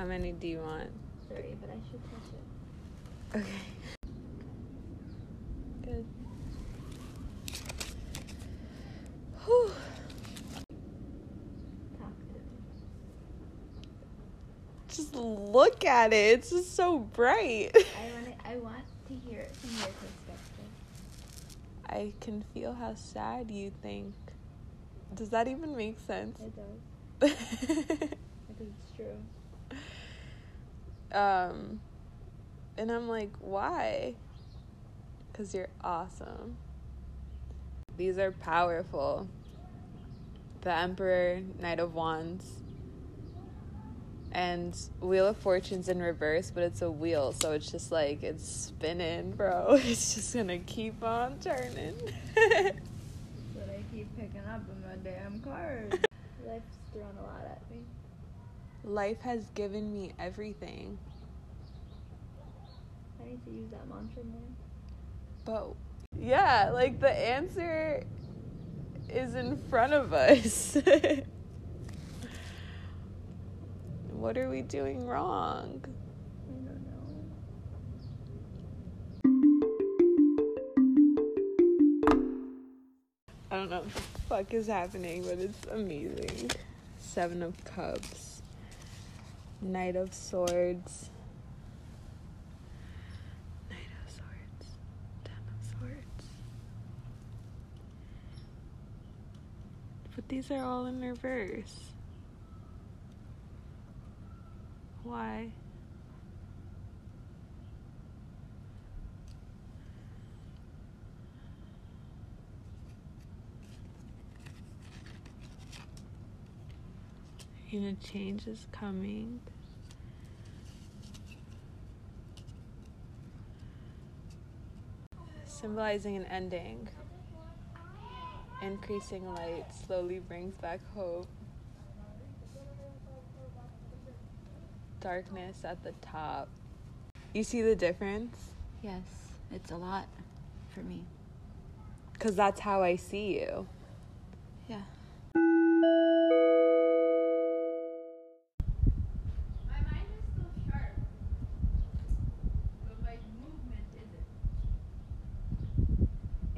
How many do you want? Three, but I should touch it. Okay. Good. Whew. Just look at it. It's just so bright. I want it, I want to hear it from your perspective. I can feel how sad you think. Does that even make sense? It does. I think it's true. Um, and I'm like, why? Because you're awesome. These are powerful. The Emperor, Knight of Wands, and Wheel of Fortune's in reverse, but it's a wheel, so it's just like it's spinning, bro. It's just gonna keep on turning. But I keep picking up in my damn cards. Life's thrown a lot at me. Life has given me everything, I need to use that mantra more. but yeah, like the answer is in front of us. what are we doing wrong? I don't know. I don't know what the fuck is happening, but it's amazing. Seven of Cups, Knight of Swords, Knight of Swords, Ten of Swords. But these are all in reverse. Why? And a change is coming. Symbolizing an ending. Increasing light slowly brings back hope. Darkness at the top. You see the difference? Yes, it's a lot for me. Because that's how I see you. Yeah.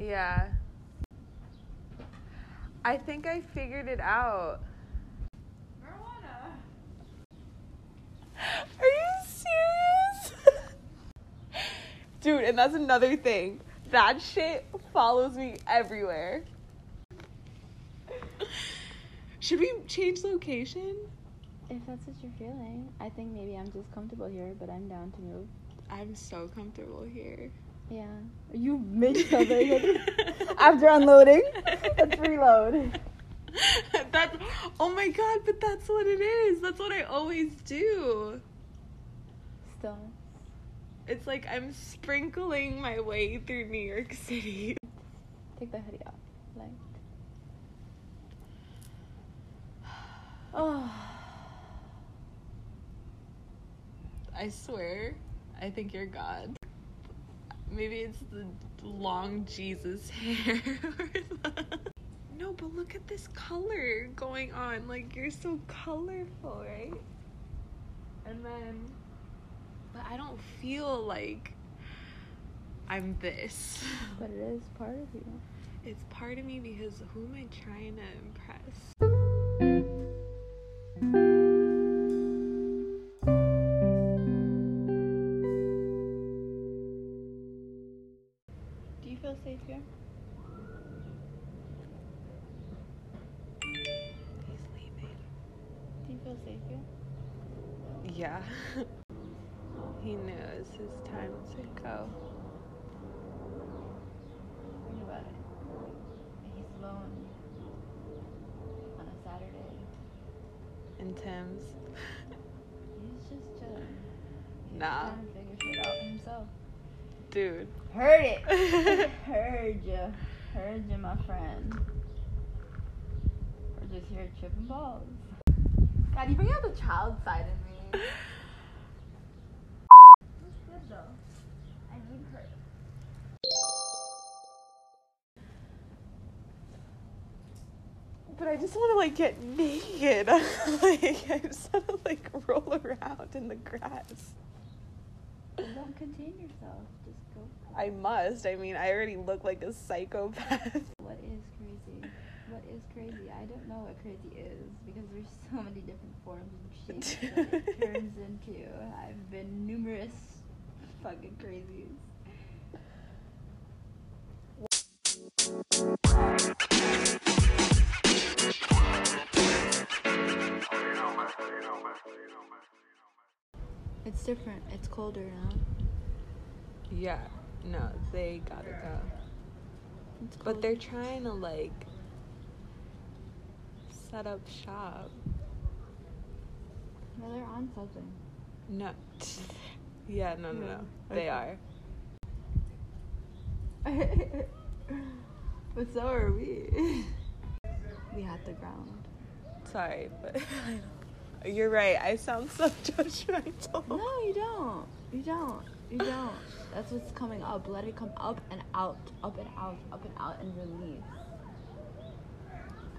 Yeah. I think I figured it out. Marijuana. Are you serious? Dude, and that's another thing. That shit follows me everywhere. Should we change location? If that's what you're feeling, I think maybe I'm just comfortable here, but I'm down to move. I'm so comfortable here. Yeah. You made something. After unloading, let's reload. that's oh my god, but that's what it is. That's what I always do. Still. It's like I'm sprinkling my way through New York City. Take the hoodie off. Like. Oh. I swear, I think you're God. Maybe it's the long Jesus hair. no, but look at this color going on. Like, you're so colorful, right? And then, but I don't feel like I'm this. But it is part of you. It's part of me because who am I trying to impress? Do you feel safe? Yeah. he knew it was his time to go. Think about it. He's alone on a Saturday. In Tim's. He's just chilling. He's Nah. trying to figure shit out himself. Dude. Heard it. Heard you. Heard you, my friend. We're just here tripping balls. God, you bring out the child side in me. That's good though. I need her. But I just want to like get naked. like I just want to like roll around in the grass. Don't contain yourself. Just go. I must. I mean, I already look like a psychopath. What is crazy? What is crazy? I don't know what crazy is because there's so many different forms and shapes that it turns into. I've been numerous fucking crazies. It's different. It's colder now. Yeah. No, they gotta go. But they're trying to like set up shop. Well, they're on something. No. yeah, no, no, no. They are. but so are we. we had the ground. Sorry, but you're right. I sound so judgmental. No, you don't. You don't. You don't. That's what's coming up. Let it come up and out, up and out, up and out, and release.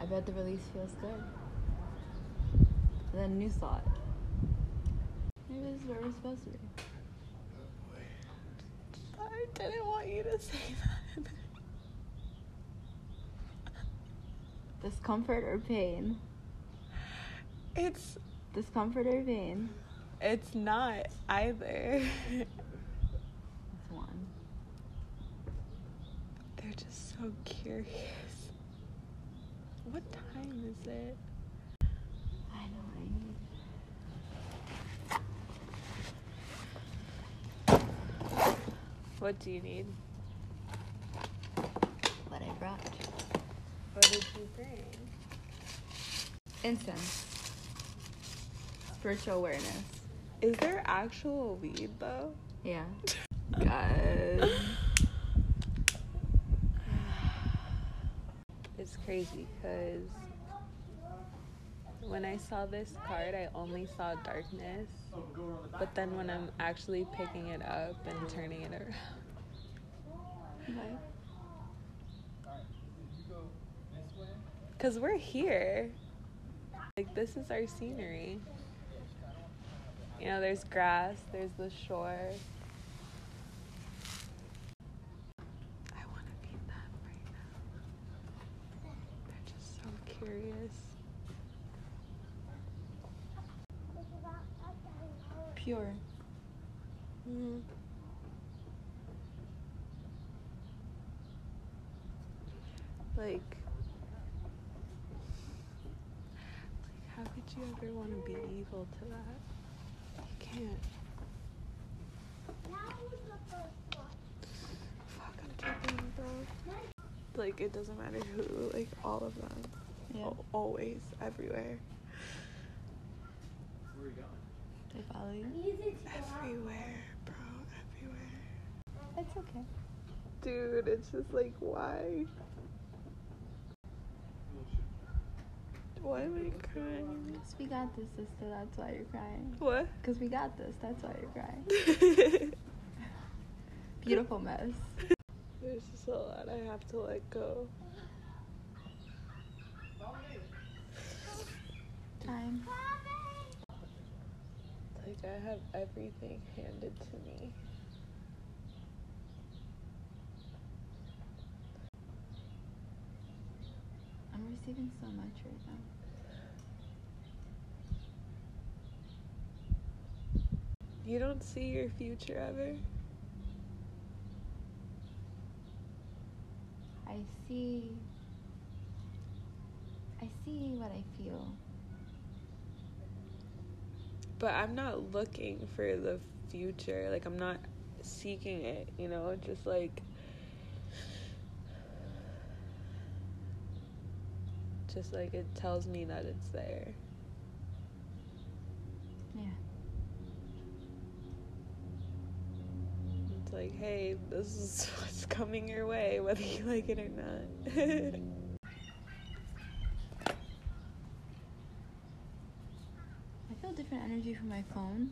I bet the release feels good. And then new thought. Maybe this is where we're supposed to be. I didn't want you to say that. Discomfort or pain? It's Discomfort or pain? it's not either. That's one. They're just so curious. What time is it? I know what I need. What do you need? What I brought. What did you bring? Incense. Spiritual awareness. Is there actual weed though? Yeah. God. It's crazy because when I saw this card, I only saw darkness. But then when I'm actually picking it up and turning it around, because we're here. Like, this is our scenery. You know, there's grass, there's the shore. I want to meet them right now. They're just so curious. Pure. Mm-hmm. Like, like, how could you ever want to be evil to that? You can't. Fuck, I'm tripping, bro. Like, it doesn't matter who, like, all of them. Yeah. Al- always, everywhere. They follow you. Everywhere, bro, everywhere. It's okay. Dude, it's just like, why? Why am I crying? Cause we got this, sister. That's why you're crying. What? Cause we got this. That's why you're crying. Beautiful mess. There's just a lot I have to let go. Time. Like, I have everything handed to me. I'm receiving so much right now. You don't see your future ever? I see. I see what I feel. But I'm not looking for the future. Like, I'm not seeking it, you know? Just like. Just like it tells me that it's there. Yeah. It's like, hey, this is what's coming your way, whether you like it or not. I feel different energy from my phone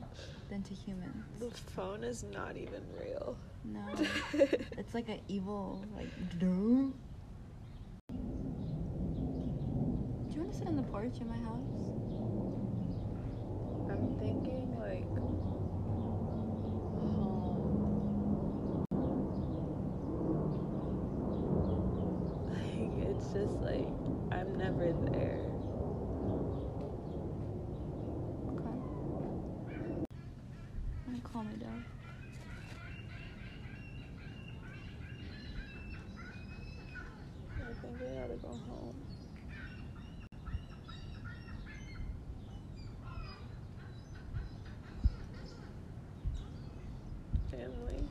than to humans. the phone is not even real. No. It's like an evil, like, doom. Do you want to sit on the porch in my house? I'm thinking like home. Like it's just like I'm never there. Okay. I'm gonna calm it down. I think I gotta go home. Family.